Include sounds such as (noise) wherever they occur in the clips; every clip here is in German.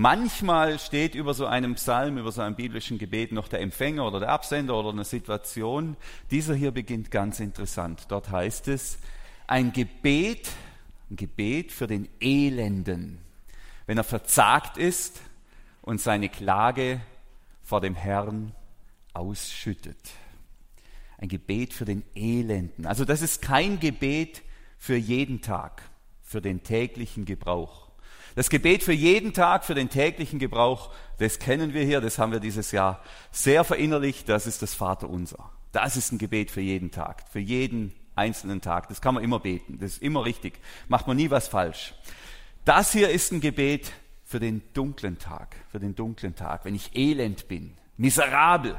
Manchmal steht über so einem Psalm, über so einem biblischen Gebet noch der Empfänger oder der Absender oder eine Situation. Dieser hier beginnt ganz interessant. Dort heißt es, ein Gebet, ein Gebet für den Elenden, wenn er verzagt ist und seine Klage vor dem Herrn ausschüttet. Ein Gebet für den Elenden. Also das ist kein Gebet für jeden Tag, für den täglichen Gebrauch. Das Gebet für jeden Tag, für den täglichen Gebrauch, das kennen wir hier, das haben wir dieses Jahr sehr verinnerlicht, das ist das Vaterunser. Das ist ein Gebet für jeden Tag, für jeden einzelnen Tag. Das kann man immer beten, das ist immer richtig, macht man nie was falsch. Das hier ist ein Gebet für den dunklen Tag, für den dunklen Tag, wenn ich elend bin, miserabel,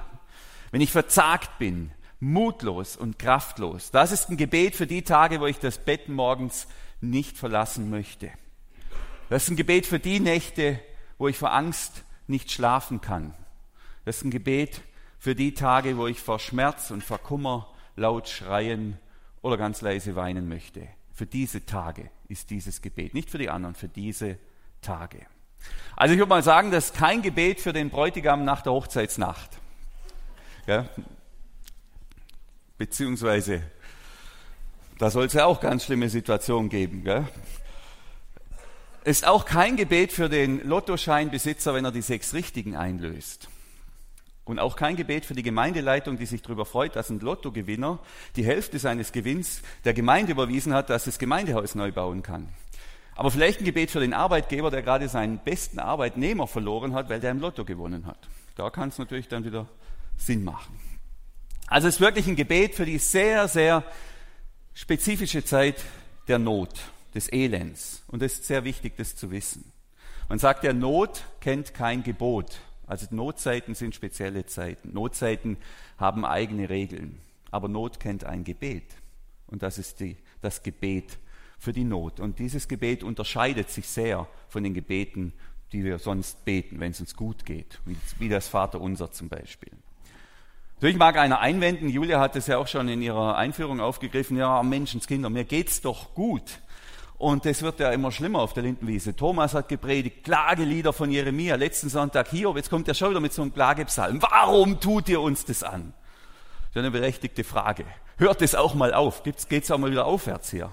wenn ich verzagt bin, mutlos und kraftlos. Das ist ein Gebet für die Tage, wo ich das Bett morgens nicht verlassen möchte. Das ist ein Gebet für die Nächte, wo ich vor Angst nicht schlafen kann. Das ist ein Gebet für die Tage, wo ich vor Schmerz und vor Kummer laut schreien oder ganz leise weinen möchte. Für diese Tage ist dieses Gebet, nicht für die anderen, für diese Tage. Also ich würde mal sagen, das ist kein Gebet für den Bräutigam nach der Hochzeitsnacht. Ja? Beziehungsweise, da soll es ja auch ganz schlimme Situationen geben. Gell? Ist auch kein Gebet für den Lottoscheinbesitzer, wenn er die sechs Richtigen einlöst. Und auch kein Gebet für die Gemeindeleitung, die sich darüber freut, dass ein Lottogewinner die Hälfte seines Gewinns der Gemeinde überwiesen hat, dass das Gemeindehaus neu bauen kann. Aber vielleicht ein Gebet für den Arbeitgeber, der gerade seinen besten Arbeitnehmer verloren hat, weil der im Lotto gewonnen hat. Da kann es natürlich dann wieder Sinn machen. Also es ist wirklich ein Gebet für die sehr, sehr spezifische Zeit der Not des Elends. Und es ist sehr wichtig, das zu wissen. Man sagt ja, Not kennt kein Gebot. Also Notzeiten sind spezielle Zeiten. Notzeiten haben eigene Regeln. Aber Not kennt ein Gebet. Und das ist die, das Gebet für die Not. Und dieses Gebet unterscheidet sich sehr von den Gebeten, die wir sonst beten, wenn es uns gut geht, wie, wie das Vaterunser zum Beispiel. Natürlich mag einer einwenden, Julia hat es ja auch schon in ihrer Einführung aufgegriffen, ja, Menschenskinder, mir geht's doch gut. Und es wird ja immer schlimmer auf der Lindenwiese. Thomas hat gepredigt, Klagelieder von Jeremia, letzten Sonntag Hiob, jetzt kommt er schon wieder mit so einem Klagepsalm. Warum tut ihr uns das an? Das ist eine berechtigte Frage. Hört es auch mal auf. Geht es auch mal wieder aufwärts hier?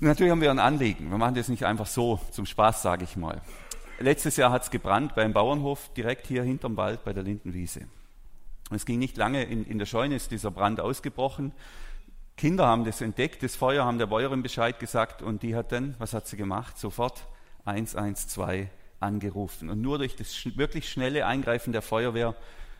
Natürlich haben wir ein Anliegen. Wir machen das nicht einfach so zum Spaß, sage ich mal. Letztes Jahr hat es gebrannt beim Bauernhof direkt hier hinterm Wald bei der Lindenwiese. Es ging nicht lange, in, in der Scheune ist dieser Brand ausgebrochen. Kinder haben das entdeckt, das Feuer, haben der Bäuerin Bescheid gesagt und die hat dann, was hat sie gemacht? Sofort 112 angerufen. Und nur durch das wirklich schnelle Eingreifen der Feuerwehr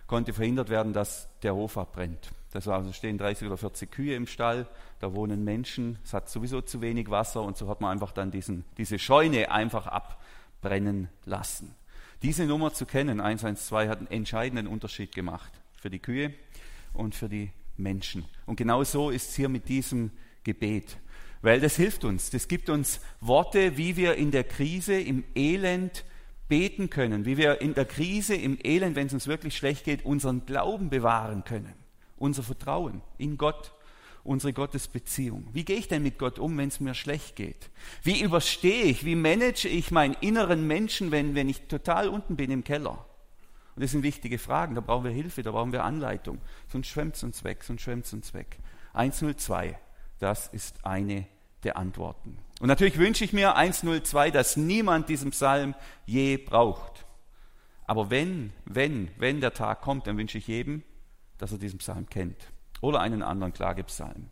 konnte verhindert werden, dass der Hof abbrennt. Das war also stehen 30 oder 40 Kühe im Stall, da wohnen Menschen, es hat sowieso zu wenig Wasser und so hat man einfach dann diesen, diese Scheune einfach abbrennen lassen. Diese Nummer zu kennen, 112, hat einen entscheidenden Unterschied gemacht für die Kühe und für die Menschen. Und genau so ist es hier mit diesem Gebet. Weil das hilft uns. Das gibt uns Worte, wie wir in der Krise, im Elend beten können, wie wir in der Krise, im Elend, wenn es uns wirklich schlecht geht, unseren Glauben bewahren können, unser Vertrauen in Gott, unsere Gottesbeziehung. Wie gehe ich denn mit Gott um, wenn es mir schlecht geht? Wie überstehe ich, wie manage ich meinen inneren Menschen, wenn, wenn ich total unten bin im Keller? Und das sind wichtige Fragen, da brauchen wir Hilfe, da brauchen wir Anleitung. Sonst schwemmt es uns weg, sonst schwemmt es uns weg. 102, das ist eine der Antworten. Und natürlich wünsche ich mir 102, dass niemand diesen Psalm je braucht. Aber wenn, wenn, wenn der Tag kommt, dann wünsche ich jedem, dass er diesen Psalm kennt. Oder einen anderen Klagepsalm.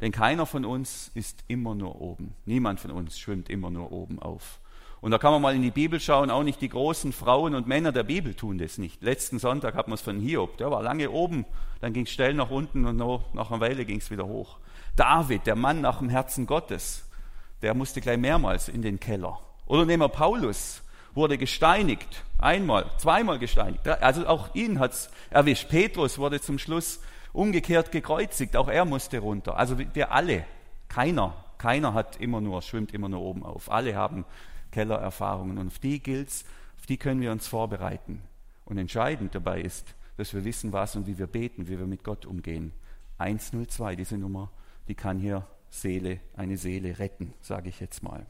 Denn keiner von uns ist immer nur oben. Niemand von uns schwimmt immer nur oben auf. Und da kann man mal in die Bibel schauen, auch nicht die großen Frauen und Männer der Bibel tun das nicht. Letzten Sonntag hat man es von Hiob, der war lange oben, dann ging es schnell nach unten und nach einer Weile ging es wieder hoch. David, der Mann nach dem Herzen Gottes, der musste gleich mehrmals in den Keller. Oder nehmen wir Paulus, wurde gesteinigt, einmal, zweimal gesteinigt. Also auch ihn hat es erwischt. Petrus wurde zum Schluss umgekehrt gekreuzigt, auch er musste runter. Also wir alle, keiner, keiner hat immer nur, schwimmt immer nur oben auf. Alle haben Kellererfahrungen. Und auf die gilt's, auf die können wir uns vorbereiten. Und entscheidend dabei ist, dass wir wissen, was und wie wir beten, wie wir mit Gott umgehen. 102, diese Nummer, die kann hier Seele, eine Seele retten, sage ich jetzt mal.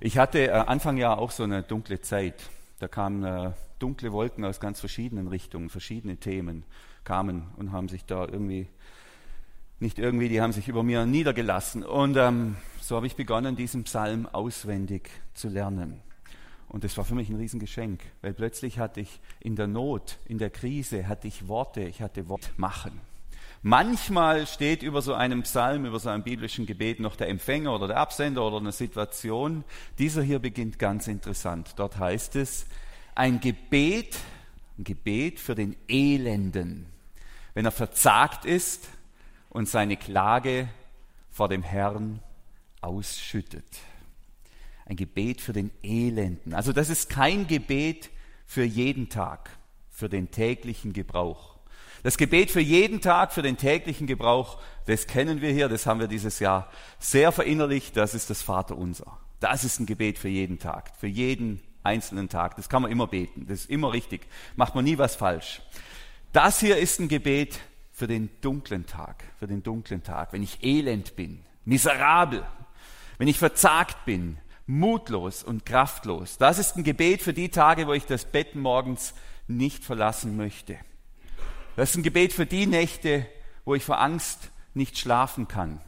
Ich hatte äh, Anfang Jahr auch so eine dunkle Zeit. Da kamen äh, dunkle Wolken aus ganz verschiedenen Richtungen, verschiedene Themen kamen und haben sich da irgendwie, nicht irgendwie, die haben sich über mir niedergelassen. Und ähm, so habe ich begonnen, diesen Psalm auswendig zu lernen. Und das war für mich ein Riesengeschenk, weil plötzlich hatte ich in der Not, in der Krise, hatte ich Worte, ich hatte Wort machen. Manchmal steht über so einem Psalm, über so einem biblischen Gebet noch der Empfänger oder der Absender oder eine Situation. Dieser hier beginnt ganz interessant. Dort heißt es, ein Gebet, ein Gebet für den Elenden, wenn er verzagt ist und seine Klage vor dem Herrn ausschüttet. Ein Gebet für den Elenden. Also das ist kein Gebet für jeden Tag, für den täglichen Gebrauch. Das Gebet für jeden Tag, für den täglichen Gebrauch, das kennen wir hier, das haben wir dieses Jahr sehr verinnerlicht, das ist das Vaterunser. Das ist ein Gebet für jeden Tag, für jeden einzelnen Tag. Das kann man immer beten, das ist immer richtig, macht man nie was falsch. Das hier ist ein Gebet für den dunklen Tag, für den dunklen Tag, wenn ich elend bin, miserabel, wenn ich verzagt bin, mutlos und kraftlos. Das ist ein Gebet für die Tage, wo ich das Bett morgens nicht verlassen möchte. Das ist ein Gebet für die Nächte, wo ich vor Angst nicht schlafen kann.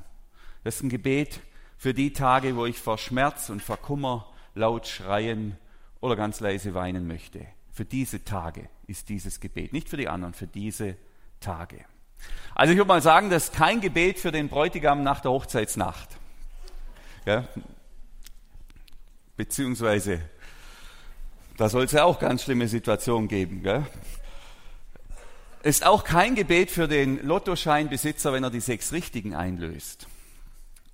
Das ist ein Gebet für die Tage, wo ich vor Schmerz und vor Kummer laut schreien oder ganz leise weinen möchte. Für diese Tage ist dieses Gebet. Nicht für die anderen, für diese Tage. Also ich würde mal sagen, das ist kein Gebet für den Bräutigam nach der Hochzeitsnacht. Ja? Beziehungsweise, da soll es ja auch ganz schlimme Situationen geben. Gell? Ist auch kein Gebet für den Lottoscheinbesitzer, wenn er die sechs Richtigen einlöst.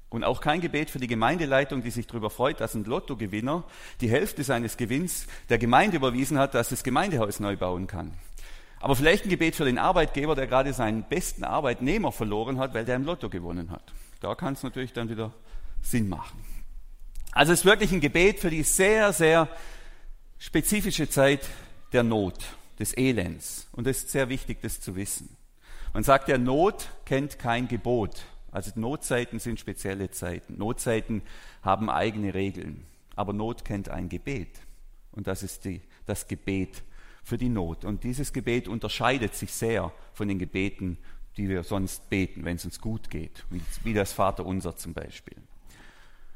Und auch kein Gebet für die Gemeindeleitung, die sich darüber freut, dass ein Lottogewinner die Hälfte seines Gewinns der Gemeinde überwiesen hat, dass das Gemeindehaus neu bauen kann. Aber vielleicht ein Gebet für den Arbeitgeber, der gerade seinen besten Arbeitnehmer verloren hat, weil der im Lotto gewonnen hat. Da kann es natürlich dann wieder Sinn machen. Also es ist wirklich ein Gebet für die sehr, sehr spezifische Zeit der Not des Elends. Und es ist sehr wichtig, das zu wissen. Man sagt ja, Not kennt kein Gebot. Also Notzeiten sind spezielle Zeiten. Notzeiten haben eigene Regeln. Aber Not kennt ein Gebet. Und das ist die, das Gebet für die Not. Und dieses Gebet unterscheidet sich sehr von den Gebeten, die wir sonst beten, wenn es uns gut geht, wie, das Vaterunser zum Beispiel.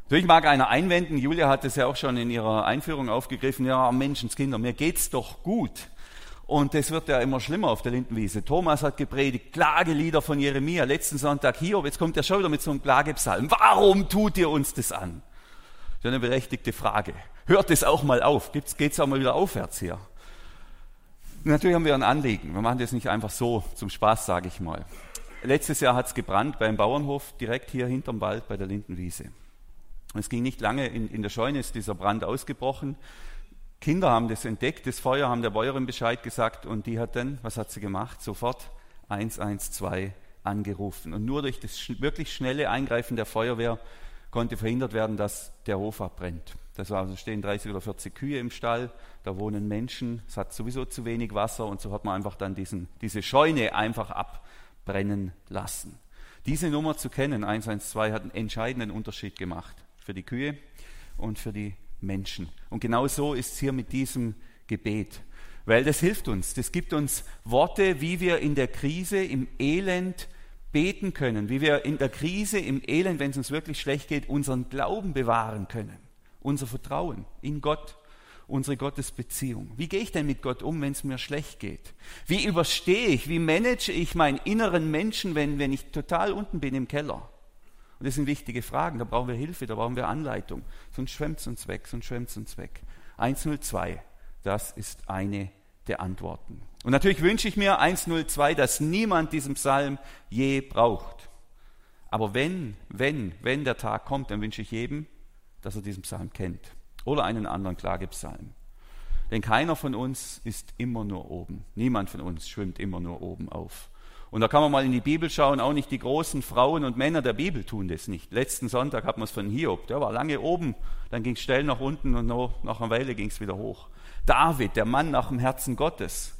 Natürlich mag einer einwenden, Julia hat es ja auch schon in ihrer Einführung aufgegriffen, ja, Menschenskinder, mir geht's doch gut. Und es wird ja immer schlimmer auf der Lindenwiese. Thomas hat gepredigt, Klagelieder von Jeremia, letzten Sonntag hier, jetzt kommt er schon wieder mit so einem Klagepsalm. Warum tut ihr uns das an? Das ist eine berechtigte Frage. Hört es auch mal auf. Geht es auch mal wieder aufwärts hier? Natürlich haben wir ein Anliegen. Wir machen das nicht einfach so zum Spaß, sage ich mal. Letztes Jahr hat es gebrannt beim Bauernhof, direkt hier hinterm Wald bei der Lindenwiese. Es ging nicht lange, in, in der Scheune ist dieser Brand ausgebrochen. Kinder haben das entdeckt, das Feuer, haben der Bäuerin Bescheid gesagt und die hat dann, was hat sie gemacht? Sofort 112 angerufen. Und nur durch das wirklich schnelle Eingreifen der Feuerwehr konnte verhindert werden, dass der Hof abbrennt. War, also stehen 30 oder 40 Kühe im Stall, da wohnen Menschen, es hat sowieso zu wenig Wasser und so hat man einfach dann diesen, diese Scheune einfach abbrennen lassen. Diese Nummer zu kennen, 112, hat einen entscheidenden Unterschied gemacht für die Kühe und für die Menschen. Und genau so ist es hier mit diesem Gebet. Weil das hilft uns. Das gibt uns Worte, wie wir in der Krise, im Elend beten können. Wie wir in der Krise, im Elend, wenn es uns wirklich schlecht geht, unseren Glauben bewahren können. Unser Vertrauen in Gott, unsere Gottesbeziehung. Wie gehe ich denn mit Gott um, wenn es mir schlecht geht? Wie überstehe ich, wie manage ich meinen inneren Menschen, wenn, wenn ich total unten bin im Keller? Und das sind wichtige Fragen, da brauchen wir Hilfe, da brauchen wir Anleitung. Sonst schwemmt es uns weg, sonst schwemmt es uns weg. 102, das ist eine der Antworten. Und natürlich wünsche ich mir 102, dass niemand diesen Psalm je braucht. Aber wenn, wenn, wenn der Tag kommt, dann wünsche ich jedem, dass er diesen Psalm kennt. Oder einen anderen Klagepsalm. Denn keiner von uns ist immer nur oben. Niemand von uns schwimmt immer nur oben auf. Und da kann man mal in die Bibel schauen, auch nicht die großen Frauen und Männer der Bibel tun das nicht. Letzten Sonntag hat man es von Hiob, der war lange oben, dann ging es schnell nach unten und nach einer Weile ging es wieder hoch. David, der Mann nach dem Herzen Gottes,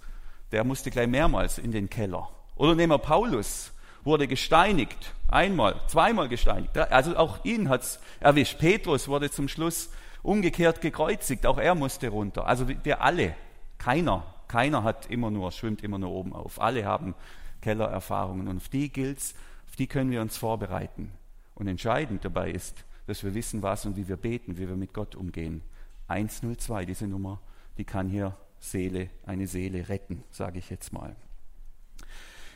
der musste gleich mehrmals in den Keller. Oder nehmen wir Paulus, wurde gesteinigt, einmal, zweimal gesteinigt. Also auch ihn hat es erwischt. Petrus wurde zum Schluss umgekehrt gekreuzigt, auch er musste runter. Also wir alle, keiner, keiner hat immer nur, schwimmt immer nur oben auf. Alle haben Kellererfahrungen und auf die gilt's, auf die können wir uns vorbereiten. Und entscheidend dabei ist, dass wir wissen, was und wie wir beten, wie wir mit Gott umgehen. 102, diese Nummer, die kann hier Seele, eine Seele retten, sage ich jetzt mal.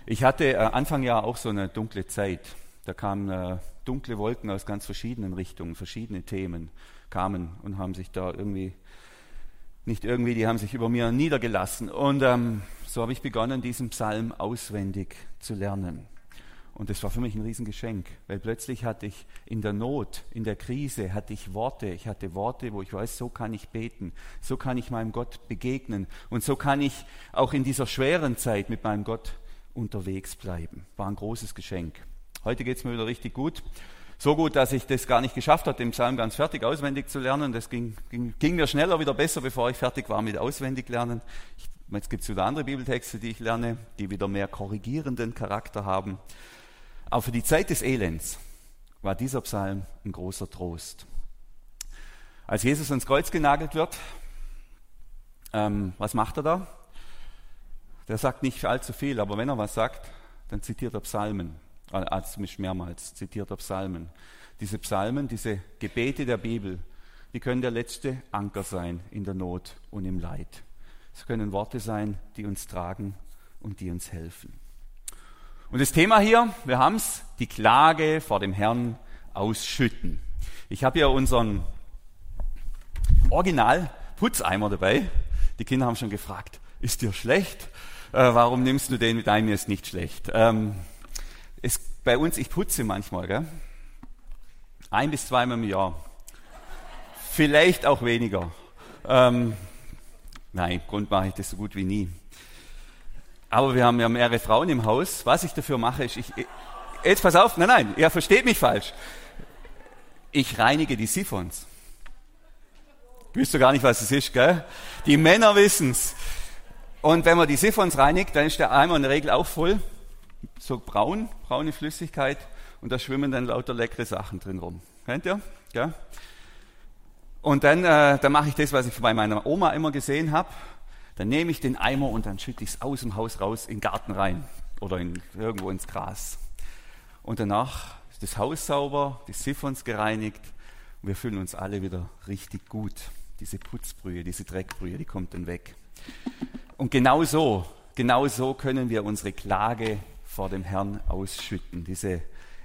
Ich hatte äh, Anfang Jahr auch so eine dunkle Zeit. Da kamen äh, dunkle Wolken aus ganz verschiedenen Richtungen, verschiedene Themen kamen und haben sich da irgendwie, nicht irgendwie, die haben sich über mir niedergelassen. Und ähm, so habe ich begonnen, diesen Psalm auswendig zu lernen. Und das war für mich ein Riesengeschenk, weil plötzlich hatte ich in der Not, in der Krise, hatte ich Worte. Ich hatte Worte, wo ich weiß, so kann ich beten, so kann ich meinem Gott begegnen und so kann ich auch in dieser schweren Zeit mit meinem Gott unterwegs bleiben. War ein großes Geschenk. Heute geht es mir wieder richtig gut. So gut, dass ich das gar nicht geschafft habe, den Psalm ganz fertig auswendig zu lernen. Das ging, ging, ging mir schneller wieder besser, bevor ich fertig war mit auswendig lernen. Ich, jetzt gibt es wieder andere Bibeltexte, die ich lerne, die wieder mehr korrigierenden Charakter haben. Aber für die Zeit des Elends war dieser Psalm ein großer Trost. Als Jesus ans Kreuz genagelt wird, ähm, was macht er da? Der sagt nicht allzu viel, aber wenn er was sagt, dann zitiert er Psalmen. Also mich mehrmals zitiert er Psalmen. Diese Psalmen, diese Gebete der Bibel, die können der letzte Anker sein in der Not und im Leid. Es können Worte sein, die uns tragen und die uns helfen. Und das Thema hier, wir haben es, die Klage vor dem Herrn ausschütten. Ich habe hier unseren Original Putzeimer dabei. Die Kinder haben schon gefragt, ist dir schlecht? Äh, warum nimmst du den mit einem? Mir ist nicht schlecht. Ähm, es, bei uns, ich putze manchmal, gell? ein bis zweimal im Jahr. Vielleicht auch weniger. Ähm, nein, im Grund mache ich das so gut wie nie. Aber wir haben ja mehrere Frauen im Haus. Was ich dafür mache, ist, ich, jetzt pass auf, nein, nein, ihr versteht mich falsch. Ich reinige die Siphons. Wisst du gar nicht, was es ist, gell? Die Männer wissen's. Und wenn man die Siphons reinigt, dann ist der Eimer in der Regel auch voll, so braun, braune Flüssigkeit, und da schwimmen dann lauter leckere Sachen drin rum. Kennt ihr? Ja? Und dann, äh, dann mache ich das, was ich bei meiner Oma immer gesehen habe. Dann nehme ich den Eimer und dann schütte ich es aus dem Haus raus in den Garten rein oder in, irgendwo ins Gras. Und danach ist das Haus sauber, die Siphons gereinigt und wir fühlen uns alle wieder richtig gut. Diese Putzbrühe, diese Dreckbrühe, die kommt dann weg. Und genau so, genau so können wir unsere Klage vor dem Herrn ausschütten. Diese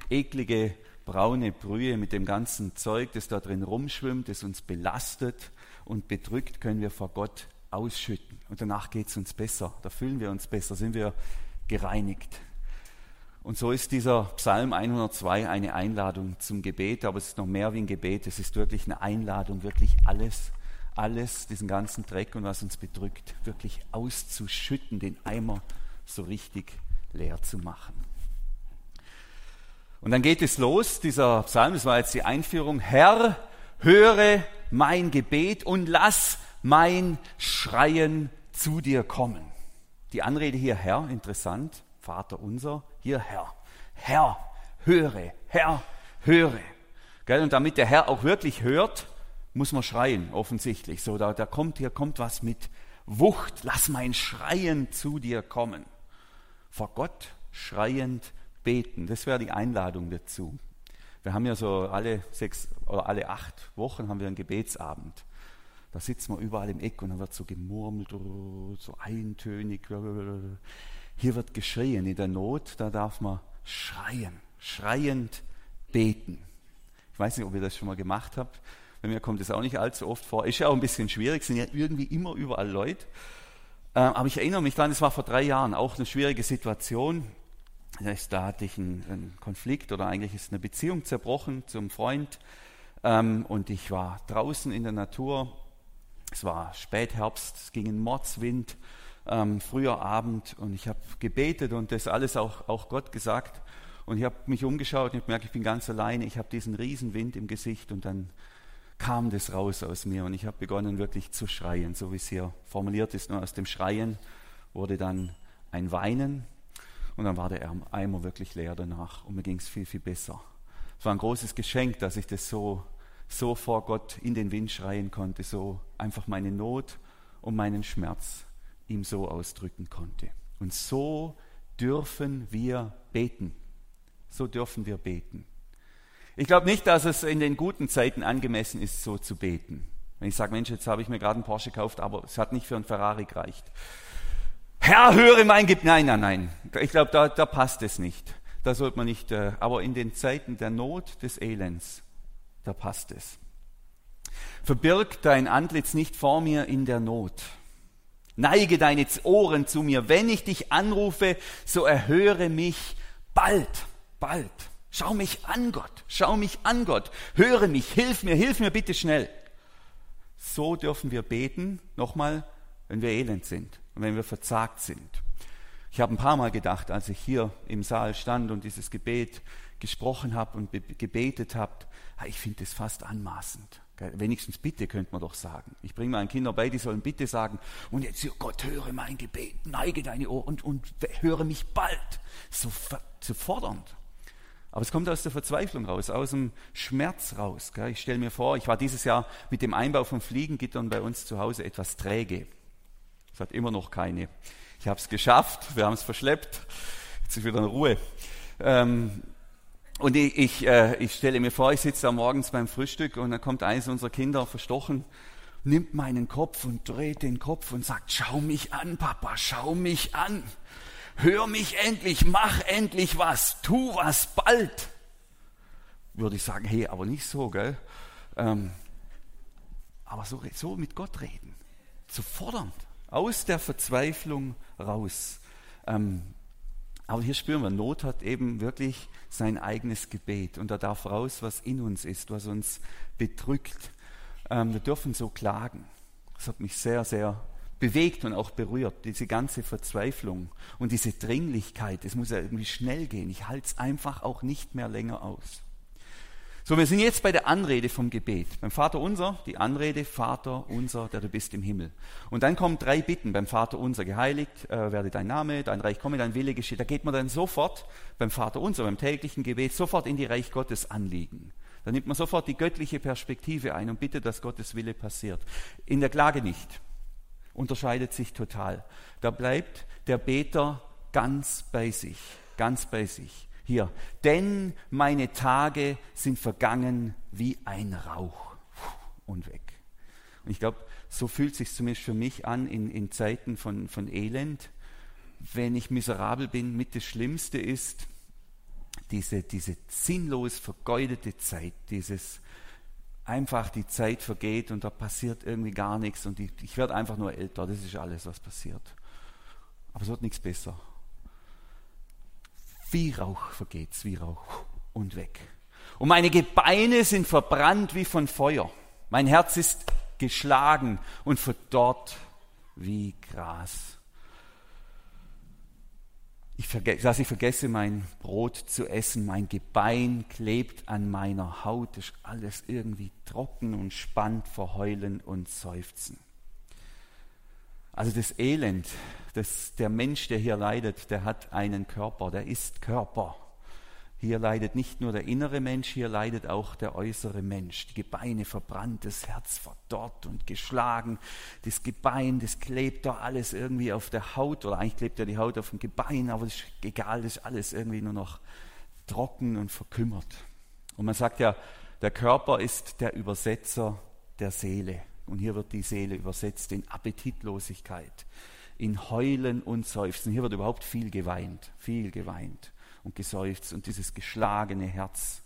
eklige braune Brühe mit dem ganzen Zeug, das da drin rumschwimmt, das uns belastet und bedrückt, können wir vor Gott ausschütten. Und danach geht es uns besser, da fühlen wir uns besser, sind wir gereinigt. Und so ist dieser Psalm 102 eine Einladung zum Gebet, aber es ist noch mehr wie ein Gebet, es ist wirklich eine Einladung, wirklich alles alles, diesen ganzen Dreck und was uns bedrückt, wirklich auszuschütten, den Eimer so richtig leer zu machen. Und dann geht es los, dieser Psalm, das war jetzt die Einführung, Herr, höre mein Gebet und lass mein Schreien zu dir kommen. Die Anrede hier, Herr, interessant, Vater unser, hier Herr. Herr, höre, Herr, höre. Und damit der Herr auch wirklich hört, muss man schreien, offensichtlich. So, da, da kommt, hier kommt was mit Wucht. Lass mein Schreien zu dir kommen. Vor Gott schreiend beten. Das wäre die Einladung dazu. Wir haben ja so alle sechs oder alle acht Wochen haben wir einen Gebetsabend. Da sitzt man überall im Eck und dann wird so gemurmelt, so eintönig. Hier wird geschrien. In der Not, da darf man schreien, schreiend beten. Ich weiß nicht, ob ihr das schon mal gemacht habt. Bei mir kommt es auch nicht allzu oft vor. Ist ja auch ein bisschen schwierig, sind ja irgendwie immer überall Leute. Äh, aber ich erinnere mich daran, es war vor drei Jahren auch eine schwierige Situation. Da hatte ich einen, einen Konflikt oder eigentlich ist eine Beziehung zerbrochen zum Freund. Ähm, und ich war draußen in der Natur. Es war Spätherbst, es ging ein Mordswind, ähm, früher Abend. Und ich habe gebetet und das alles auch, auch Gott gesagt. Und ich habe mich umgeschaut und ich merke, ich bin ganz alleine. Ich habe diesen Riesenwind im Gesicht und dann kam das raus aus mir und ich habe begonnen wirklich zu schreien, so wie es hier formuliert ist. Nur aus dem Schreien wurde dann ein Weinen und dann war der Eimer wirklich leer danach und mir ging es viel, viel besser. Es war ein großes Geschenk, dass ich das so so vor Gott in den Wind schreien konnte, so einfach meine Not und meinen Schmerz ihm so ausdrücken konnte. Und so dürfen wir beten. So dürfen wir beten. Ich glaube nicht, dass es in den guten Zeiten angemessen ist, so zu beten. Wenn ich sage, Mensch, jetzt habe ich mir gerade einen Porsche gekauft, aber es hat nicht für einen Ferrari gereicht. Herr, höre mein Gebet. Nein, nein, nein. Ich glaube, da, da passt es nicht. Da sollte man nicht, äh, aber in den Zeiten der Not, des Elends, da passt es. Verbirg dein Antlitz nicht vor mir in der Not. Neige deine Ohren zu mir. Wenn ich dich anrufe, so erhöre mich bald, bald. Schau mich an, Gott. Schau mich an, Gott. Höre mich. Hilf mir. Hilf mir bitte schnell. So dürfen wir beten. Nochmal, wenn wir elend sind und wenn wir verzagt sind. Ich habe ein paar Mal gedacht, als ich hier im Saal stand und dieses Gebet gesprochen habe und gebetet habe, ich finde das fast anmaßend. Wenigstens bitte könnte man doch sagen. Ich bringe meinen Kindern bei, die sollen bitte sagen. Und jetzt, oh Gott, höre mein Gebet, neige deine Ohren und, und höre mich bald. So, so fordernd. Aber es kommt aus der Verzweiflung raus, aus dem Schmerz raus. Ich stelle mir vor, ich war dieses Jahr mit dem Einbau von Fliegengittern bei uns zu Hause etwas träge. Es hat immer noch keine. Ich habe es geschafft, wir haben es verschleppt. Jetzt ist wieder in Ruhe. Ähm, und ich, ich, äh, ich stelle mir vor, ich sitze da morgens beim Frühstück und dann kommt eines unserer Kinder verstochen, nimmt meinen Kopf und dreht den Kopf und sagt, schau mich an, Papa, schau mich an. Hör mich endlich, mach endlich was, tu was bald. Würde ich sagen, hey, aber nicht so, gell? Ähm, aber so, so mit Gott reden, zu fordern, aus der Verzweiflung raus. Ähm, aber hier spüren wir, Not hat eben wirklich sein eigenes Gebet. Und da darf raus, was in uns ist, was uns bedrückt. Ähm, wir dürfen so klagen. Das hat mich sehr, sehr bewegt und auch berührt, diese ganze Verzweiflung und diese Dringlichkeit. Es muss ja irgendwie schnell gehen. Ich halte es einfach auch nicht mehr länger aus. So, wir sind jetzt bei der Anrede vom Gebet. Beim Vater unser, die Anrede, Vater unser, der du bist im Himmel. Und dann kommen drei Bitten beim Vater unser, geheiligt äh, werde dein Name, dein Reich komme, dein Wille geschehe. Da geht man dann sofort beim Vater unser, beim täglichen Gebet, sofort in die Reich Gottes Anliegen. Da nimmt man sofort die göttliche Perspektive ein und bittet, dass Gottes Wille passiert. In der Klage nicht. Unterscheidet sich total. Da bleibt der Beter ganz bei sich, ganz bei sich. Hier, denn meine Tage sind vergangen wie ein Rauch und weg. Und ich glaube, so fühlt sich zumindest für mich an in, in Zeiten von, von Elend, wenn ich miserabel bin, mit das Schlimmste ist diese, diese sinnlos vergeudete Zeit, dieses einfach die Zeit vergeht und da passiert irgendwie gar nichts und ich, ich werde einfach nur älter, das ist alles, was passiert. Aber es wird nichts besser. Wie Rauch vergeht's, wie Rauch und weg. Und meine Gebeine sind verbrannt wie von Feuer. Mein Herz ist geschlagen und verdorrt wie Gras. Ich vergesse, dass ich vergesse, mein Brot zu essen. Mein Gebein klebt an meiner Haut. Ist alles irgendwie trocken und spannt vor Heulen und Seufzen. Also das Elend, das, der Mensch, der hier leidet, der hat einen Körper, der ist Körper. Hier leidet nicht nur der innere Mensch, hier leidet auch der äußere Mensch. Die Gebeine verbrannt, das Herz verdorrt und geschlagen. Das Gebein, das klebt da alles irgendwie auf der Haut, oder eigentlich klebt ja die Haut auf dem Gebein, aber das ist egal, das ist alles irgendwie nur noch trocken und verkümmert. Und man sagt ja, der Körper ist der Übersetzer der Seele. Und hier wird die Seele übersetzt in Appetitlosigkeit, in Heulen und Seufzen. Hier wird überhaupt viel geweint, viel geweint und geseufzt und dieses geschlagene Herz.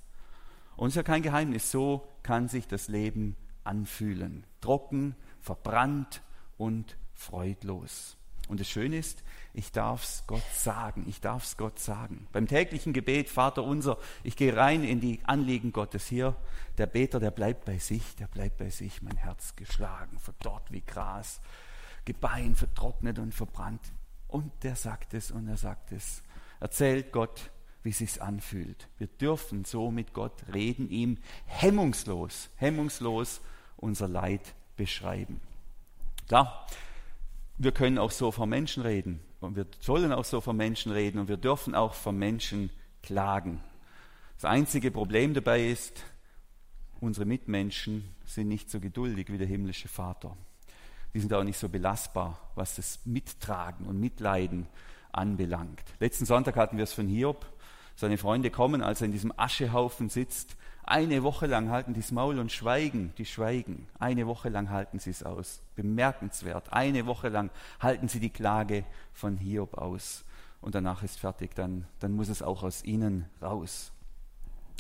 Und es ist ja kein Geheimnis, so kann sich das Leben anfühlen. Trocken, verbrannt und freudlos. Und das Schöne ist, ich darf es Gott sagen. Ich darf es Gott sagen. Beim täglichen Gebet, Vater unser, ich gehe rein in die Anliegen Gottes hier. Der Beter, der bleibt bei sich, der bleibt bei sich. Mein Herz geschlagen, verdorrt wie Gras, Gebein vertrocknet und verbrannt. Und der sagt es und er sagt es. Erzählt Gott, wie es sich anfühlt. Wir dürfen so mit Gott reden, ihm hemmungslos, hemmungslos unser Leid beschreiben. Klar, wir können auch so von Menschen reden und wir sollen auch so von Menschen reden und wir dürfen auch von Menschen klagen. Das einzige Problem dabei ist, unsere Mitmenschen sind nicht so geduldig wie der himmlische Vater. Die sind auch nicht so belastbar, was das Mittragen und Mitleiden anbelangt. Letzten Sonntag hatten wir es von Hiob. Seine Freunde kommen, als er in diesem Aschehaufen sitzt. Eine Woche lang halten die das Maul und schweigen, die schweigen. Eine Woche lang halten sie es aus. Bemerkenswert. Eine Woche lang halten sie die Klage von Hiob aus. Und danach ist fertig. Dann, dann muss es auch aus ihnen raus.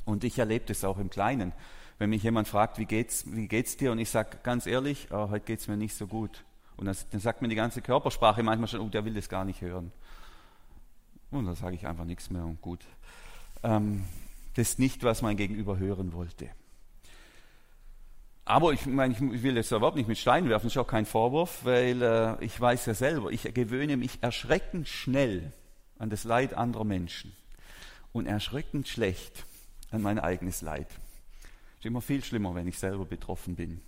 Und ich erlebe das auch im Kleinen. Wenn mich jemand fragt, wie geht's, wie geht's dir? Und ich sage ganz ehrlich, oh, heute geht's mir nicht so gut. Und dann, dann sagt mir die ganze Körpersprache manchmal schon, oh, der will das gar nicht hören. Und dann sage ich einfach nichts mehr und gut. Ähm, das ist nicht, was mein Gegenüber hören wollte. Aber ich meine, ich will jetzt überhaupt nicht mit Steinen werfen, das ist auch kein Vorwurf, weil äh, ich weiß ja selber, ich gewöhne mich erschreckend schnell an das Leid anderer Menschen und erschreckend schlecht an mein eigenes Leid. Ist immer viel schlimmer, wenn ich selber betroffen bin.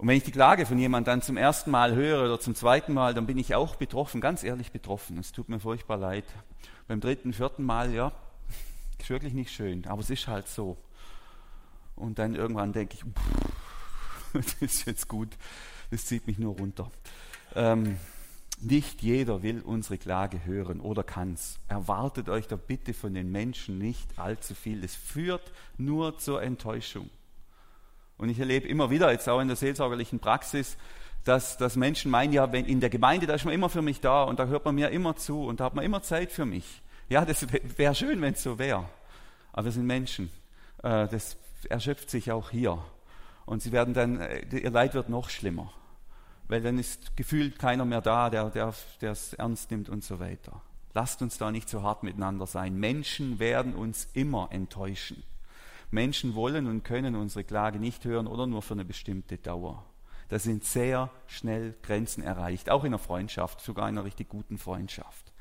Und wenn ich die Klage von jemandem dann zum ersten Mal höre oder zum zweiten Mal, dann bin ich auch betroffen, ganz ehrlich betroffen. Es tut mir furchtbar leid. Beim dritten, vierten Mal, ja, ist wirklich nicht schön, aber es ist halt so. Und dann irgendwann denke ich, pff, (laughs) das ist jetzt gut, das zieht mich nur runter. Ähm, nicht jeder will unsere Klage hören oder kann es. Erwartet euch doch bitte von den Menschen nicht allzu viel. Es führt nur zur Enttäuschung. Und ich erlebe immer wieder, jetzt auch in der seelsorgerlichen Praxis, dass, dass Menschen meinen, ja, wenn in der Gemeinde, da ist man immer für mich da und da hört man mir immer zu und da hat man immer Zeit für mich. Ja, das wäre schön, wenn es so wäre. Aber wir sind Menschen. Äh, das erschöpft sich auch hier. Und sie werden dann, äh, ihr Leid wird noch schlimmer weil dann ist gefühlt keiner mehr da, der, der, der es ernst nimmt und so weiter. Lasst uns da nicht so hart miteinander sein. Menschen werden uns immer enttäuschen. Menschen wollen und können unsere Klage nicht hören oder nur für eine bestimmte Dauer. Da sind sehr schnell Grenzen erreicht, auch in einer Freundschaft, sogar in einer richtig guten Freundschaft.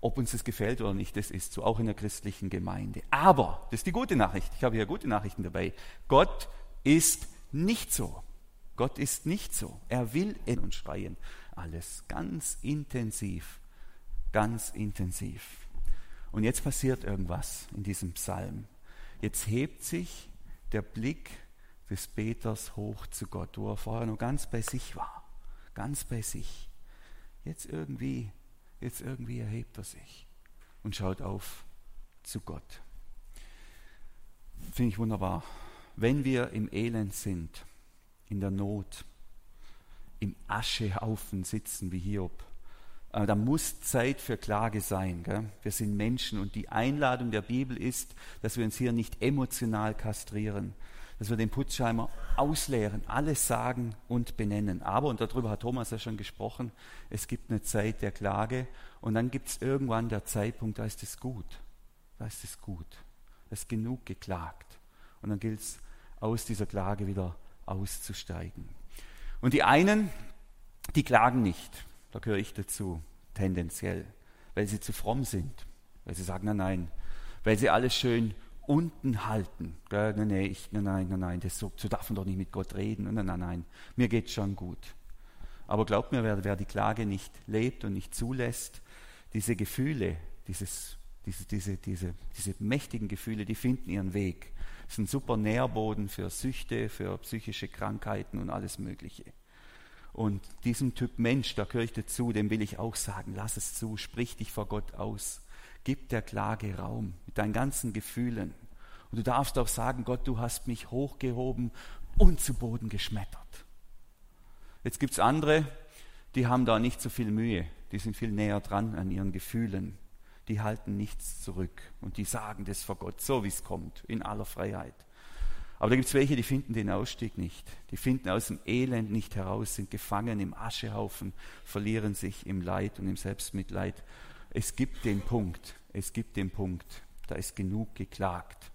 Ob uns das gefällt oder nicht, das ist so, auch in der christlichen Gemeinde. Aber, das ist die gute Nachricht, ich habe hier gute Nachrichten dabei, Gott ist nicht so. Gott ist nicht so. Er will in uns schreien. Alles ganz intensiv, ganz intensiv. Und jetzt passiert irgendwas in diesem Psalm. Jetzt hebt sich der Blick des Beters hoch zu Gott, wo er vorher noch ganz bei sich war. Ganz bei sich. Jetzt irgendwie, jetzt irgendwie erhebt er sich und schaut auf zu Gott. Finde ich wunderbar. Wenn wir im Elend sind, in der Not, im Aschehaufen sitzen wie Hiob. Äh, da muss Zeit für Klage sein. Gell? Wir sind Menschen und die Einladung der Bibel ist, dass wir uns hier nicht emotional kastrieren, dass wir den Putzscheimer ausleeren, alles sagen und benennen. Aber, und darüber hat Thomas ja schon gesprochen, es gibt eine Zeit der Klage und dann gibt es irgendwann der Zeitpunkt, da ist es gut. Da ist es gut. Da ist genug geklagt. Und dann gilt es, aus dieser Klage wieder auszusteigen. Und die einen, die klagen nicht, da gehöre ich dazu, tendenziell, weil sie zu fromm sind, weil sie sagen, nein, nein, weil sie alles schön unten halten. Nein, nein, ich, nein, nein, nein, das so, so darf man doch nicht mit Gott reden. Nein, nein, nein, mir geht schon gut. Aber glaubt mir, wer, wer die Klage nicht lebt und nicht zulässt, diese Gefühle, dieses, diese, diese, diese, diese mächtigen Gefühle, die finden ihren Weg ist ein super Nährboden für Süchte, für psychische Krankheiten und alles Mögliche. Und diesem Typ Mensch, da gehöre ich dazu, dem will ich auch sagen, lass es zu, sprich dich vor Gott aus. Gib der Klage Raum mit deinen ganzen Gefühlen. Und du darfst auch sagen, Gott, du hast mich hochgehoben und zu Boden geschmettert. Jetzt gibt es andere, die haben da nicht so viel Mühe, die sind viel näher dran an ihren Gefühlen die halten nichts zurück und die sagen das vor Gott, so wie es kommt, in aller Freiheit. Aber da gibt es welche, die finden den Ausstieg nicht. Die finden aus dem Elend nicht heraus, sind gefangen im Aschehaufen, verlieren sich im Leid und im Selbstmitleid. Es gibt den Punkt, es gibt den Punkt, da ist genug geklagt.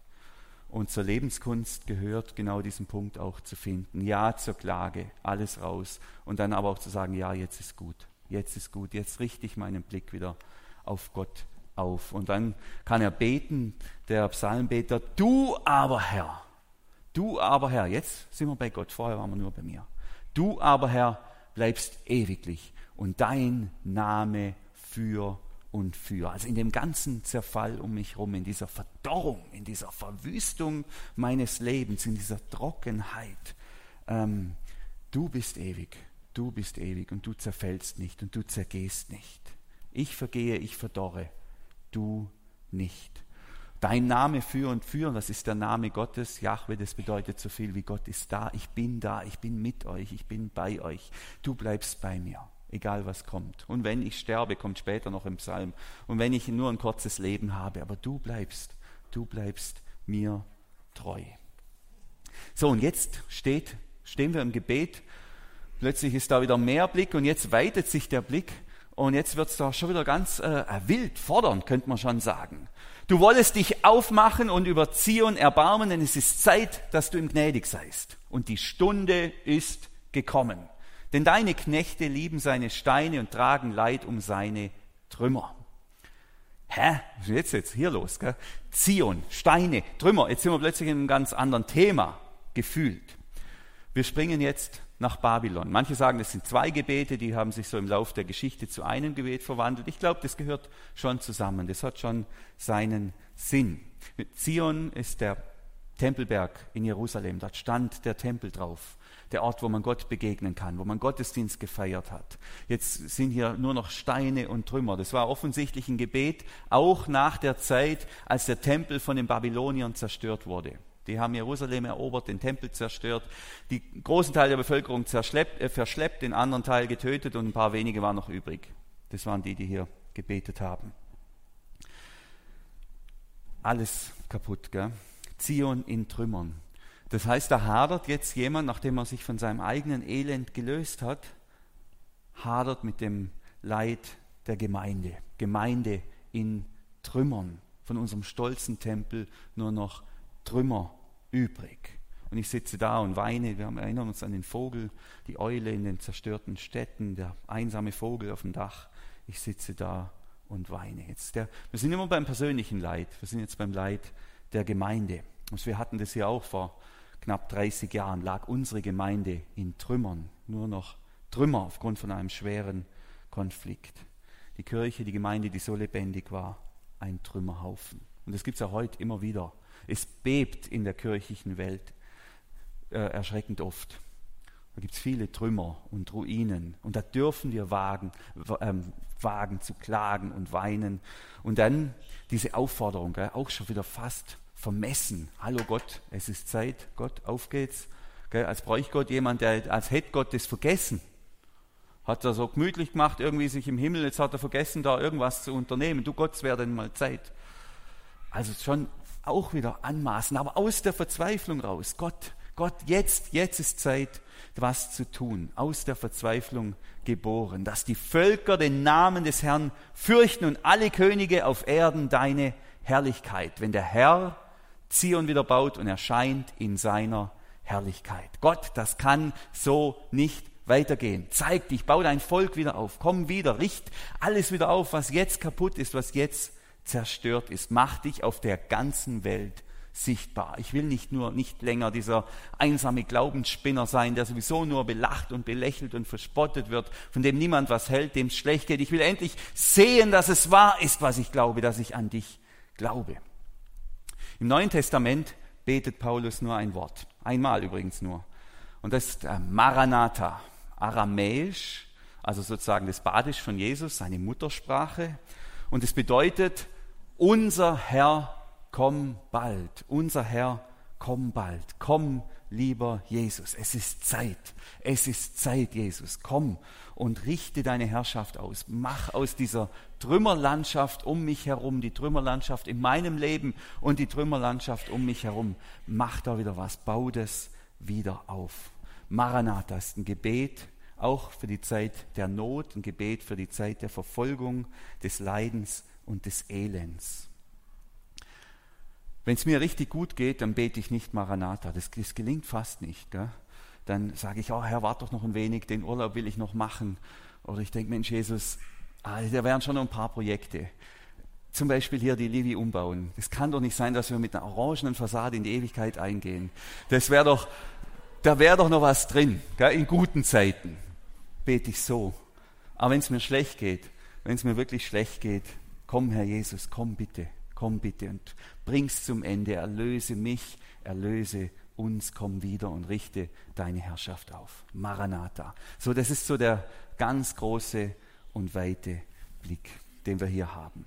Und zur Lebenskunst gehört genau diesen Punkt auch zu finden. Ja zur Klage, alles raus. Und dann aber auch zu sagen, ja, jetzt ist gut, jetzt ist gut, jetzt richte ich meinen Blick wieder auf Gott auf. Und dann kann er beten, der Psalmbeter, du aber Herr, du aber Herr, jetzt sind wir bei Gott, vorher waren wir nur bei mir. Du aber Herr bleibst ewiglich und dein Name für und für. Also in dem ganzen Zerfall um mich herum, in dieser Verdorrung, in dieser Verwüstung meines Lebens, in dieser Trockenheit. Ähm, du bist ewig, du bist ewig und du zerfällst nicht und du zergehst nicht. Ich vergehe, ich verdorre, du nicht. Dein Name für und für, das ist der Name Gottes. Jahwe, das bedeutet so viel wie Gott ist da. Ich bin da, ich bin mit euch, ich bin bei euch. Du bleibst bei mir, egal was kommt. Und wenn ich sterbe, kommt später noch im Psalm. Und wenn ich nur ein kurzes Leben habe, aber du bleibst, du bleibst mir treu. So, und jetzt steht, stehen wir im Gebet. Plötzlich ist da wieder mehr Blick und jetzt weitet sich der Blick und jetzt wird es da schon wieder ganz äh, wild, fordernd, könnte man schon sagen. Du wolltest dich aufmachen und über Zion erbarmen, denn es ist Zeit, dass du ihm gnädig seist. Und die Stunde ist gekommen. Denn deine Knechte lieben seine Steine und tragen Leid um seine Trümmer. Hä? Was ist jetzt, jetzt hier los? Gell? Zion, Steine, Trümmer. Jetzt sind wir plötzlich in einem ganz anderen Thema gefühlt. Wir springen jetzt nach Babylon. Manche sagen, es sind zwei Gebete, die haben sich so im Laufe der Geschichte zu einem Gebet verwandelt. Ich glaube, das gehört schon zusammen. Das hat schon seinen Sinn. Zion ist der Tempelberg in Jerusalem. Dort stand der Tempel drauf. Der Ort, wo man Gott begegnen kann, wo man Gottesdienst gefeiert hat. Jetzt sind hier nur noch Steine und Trümmer. Das war offensichtlich ein Gebet, auch nach der Zeit, als der Tempel von den Babyloniern zerstört wurde. Die haben Jerusalem erobert, den Tempel zerstört, die großen Teil der Bevölkerung äh, verschleppt, den anderen Teil getötet und ein paar wenige waren noch übrig. Das waren die, die hier gebetet haben. Alles kaputt, gell? Zion in Trümmern. Das heißt, da hadert jetzt jemand, nachdem er sich von seinem eigenen Elend gelöst hat, hadert mit dem Leid der Gemeinde. Gemeinde in Trümmern. Von unserem stolzen Tempel nur noch Trümmer übrig. Und ich sitze da und weine. Wir erinnern uns an den Vogel, die Eule in den zerstörten Städten, der einsame Vogel auf dem Dach. Ich sitze da und weine. Jetzt der, wir sind immer beim persönlichen Leid. Wir sind jetzt beim Leid der Gemeinde. Und wir hatten das ja auch vor knapp 30 Jahren, lag unsere Gemeinde in Trümmern. Nur noch Trümmer aufgrund von einem schweren Konflikt. Die Kirche, die Gemeinde, die so lebendig war, ein Trümmerhaufen. Und das gibt es ja heute immer wieder. Es bebt in der kirchlichen Welt äh, erschreckend oft. Da gibt es viele Trümmer und Ruinen. Und da dürfen wir wagen, ähm, wagen zu klagen und weinen. Und dann diese Aufforderung, gell, auch schon wieder fast vermessen. Hallo Gott, es ist Zeit, Gott, auf geht's. Gell, als bräuchte Gott jemand, der als hätte Gott das vergessen. Hat er so gemütlich gemacht, irgendwie sich im Himmel, jetzt hat er vergessen, da irgendwas zu unternehmen. Du Gott, es wäre denn mal Zeit. Also schon auch wieder anmaßen, aber aus der Verzweiflung raus. Gott, Gott, jetzt, jetzt ist Zeit, was zu tun. Aus der Verzweiflung geboren, dass die Völker den Namen des Herrn fürchten und alle Könige auf Erden deine Herrlichkeit, wenn der Herr Zion wieder baut und erscheint in seiner Herrlichkeit. Gott, das kann so nicht weitergehen. Zeig dich, bau dein Volk wieder auf, komm wieder, richt alles wieder auf, was jetzt kaputt ist, was jetzt zerstört ist. Mach dich auf der ganzen Welt sichtbar. Ich will nicht nur nicht länger dieser einsame Glaubensspinner sein, der sowieso nur belacht und belächelt und verspottet wird, von dem niemand was hält, dem es schlecht geht. Ich will endlich sehen, dass es wahr ist, was ich glaube, dass ich an dich glaube. Im Neuen Testament betet Paulus nur ein Wort, einmal übrigens nur. Und das ist äh, Maranatha, aramäisch, also sozusagen das Badisch von Jesus, seine Muttersprache. Und es bedeutet, unser Herr, komm bald. Unser Herr, komm bald. Komm, lieber Jesus. Es ist Zeit. Es ist Zeit, Jesus. Komm und richte deine Herrschaft aus. Mach aus dieser Trümmerlandschaft um mich herum, die Trümmerlandschaft in meinem Leben und die Trümmerlandschaft um mich herum, mach da wieder was. Bau das wieder auf. Maranatha ist ein Gebet, auch für die Zeit der Not, ein Gebet für die Zeit der Verfolgung, des Leidens und des Elends. Wenn es mir richtig gut geht, dann bete ich nicht Maranatha. Das, das gelingt fast nicht. Gell? Dann sage ich, oh Herr, warte doch noch ein wenig, den Urlaub will ich noch machen. Oder ich denke, Mensch, Jesus, ah, da wären schon noch ein paar Projekte. Zum Beispiel hier die Livi umbauen. Das kann doch nicht sein, dass wir mit einer orangenen Fassade in die Ewigkeit eingehen. Das wäre doch, da wäre doch noch was drin. Gell? In guten Zeiten bete ich so. Aber wenn es mir schlecht geht, wenn es mir wirklich schlecht geht, Komm, Herr Jesus, komm bitte, komm bitte und bring's zum Ende. Erlöse mich, erlöse uns, komm wieder und richte deine Herrschaft auf. Maranatha. So, das ist so der ganz große und weite Blick, den wir hier haben.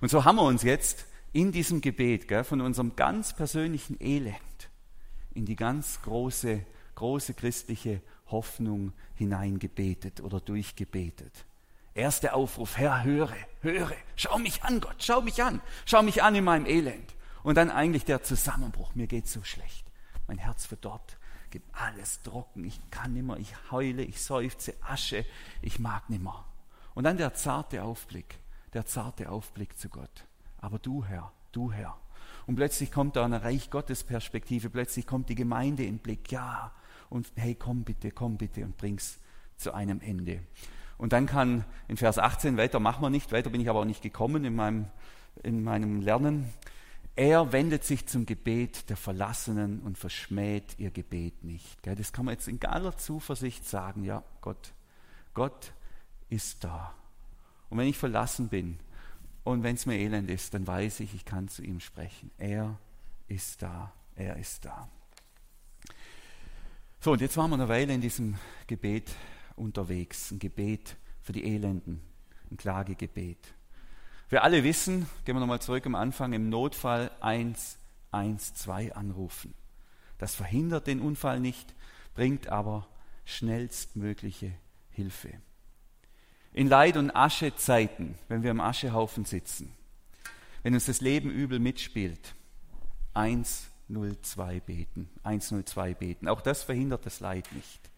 Und so haben wir uns jetzt in diesem Gebet gell, von unserem ganz persönlichen Elend in die ganz große, große christliche Hoffnung hineingebetet oder durchgebetet. Erster Aufruf, Herr, höre, höre, schau mich an, Gott, schau mich an, schau mich an in meinem Elend. Und dann eigentlich der Zusammenbruch, mir geht so schlecht. Mein Herz verdorrt, gibt alles trocken, ich kann nimmer, ich heule, ich seufze, Asche, ich mag nimmer. Und dann der zarte Aufblick, der zarte Aufblick zu Gott. Aber du Herr, du Herr. Und plötzlich kommt da eine Reich Gottes Perspektive, plötzlich kommt die Gemeinde in Blick, ja. Und hey, komm bitte, komm bitte und bring's zu einem Ende. Und dann kann in Vers 18, weiter machen wir nicht, weiter bin ich aber auch nicht gekommen in meinem, in meinem Lernen. Er wendet sich zum Gebet der Verlassenen und verschmäht ihr Gebet nicht. Das kann man jetzt in aller Zuversicht sagen, ja, Gott, Gott ist da. Und wenn ich verlassen bin und wenn es mir elend ist, dann weiß ich, ich kann zu ihm sprechen. Er ist da, er ist da. So, und jetzt waren wir eine Weile in diesem Gebet unterwegs, ein Gebet für die Elenden, ein Klagegebet. Wir alle wissen, gehen wir nochmal zurück am Anfang, im Notfall 112 anrufen. Das verhindert den Unfall nicht, bringt aber schnellstmögliche Hilfe. In Leid- und Aschezeiten, wenn wir im Aschehaufen sitzen, wenn uns das Leben übel mitspielt, 102 beten, 102 beten. Auch das verhindert das Leid nicht.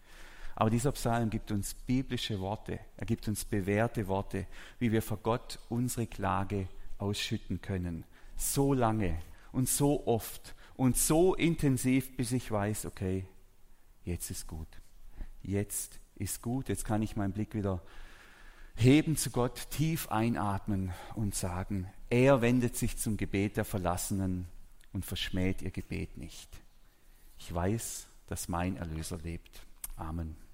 Aber dieser Psalm gibt uns biblische Worte, er gibt uns bewährte Worte, wie wir vor Gott unsere Klage ausschütten können. So lange und so oft und so intensiv, bis ich weiß, okay, jetzt ist gut. Jetzt ist gut, jetzt kann ich meinen Blick wieder heben zu Gott, tief einatmen und sagen, er wendet sich zum Gebet der Verlassenen und verschmäht ihr Gebet nicht. Ich weiß, dass mein Erlöser lebt. Amen.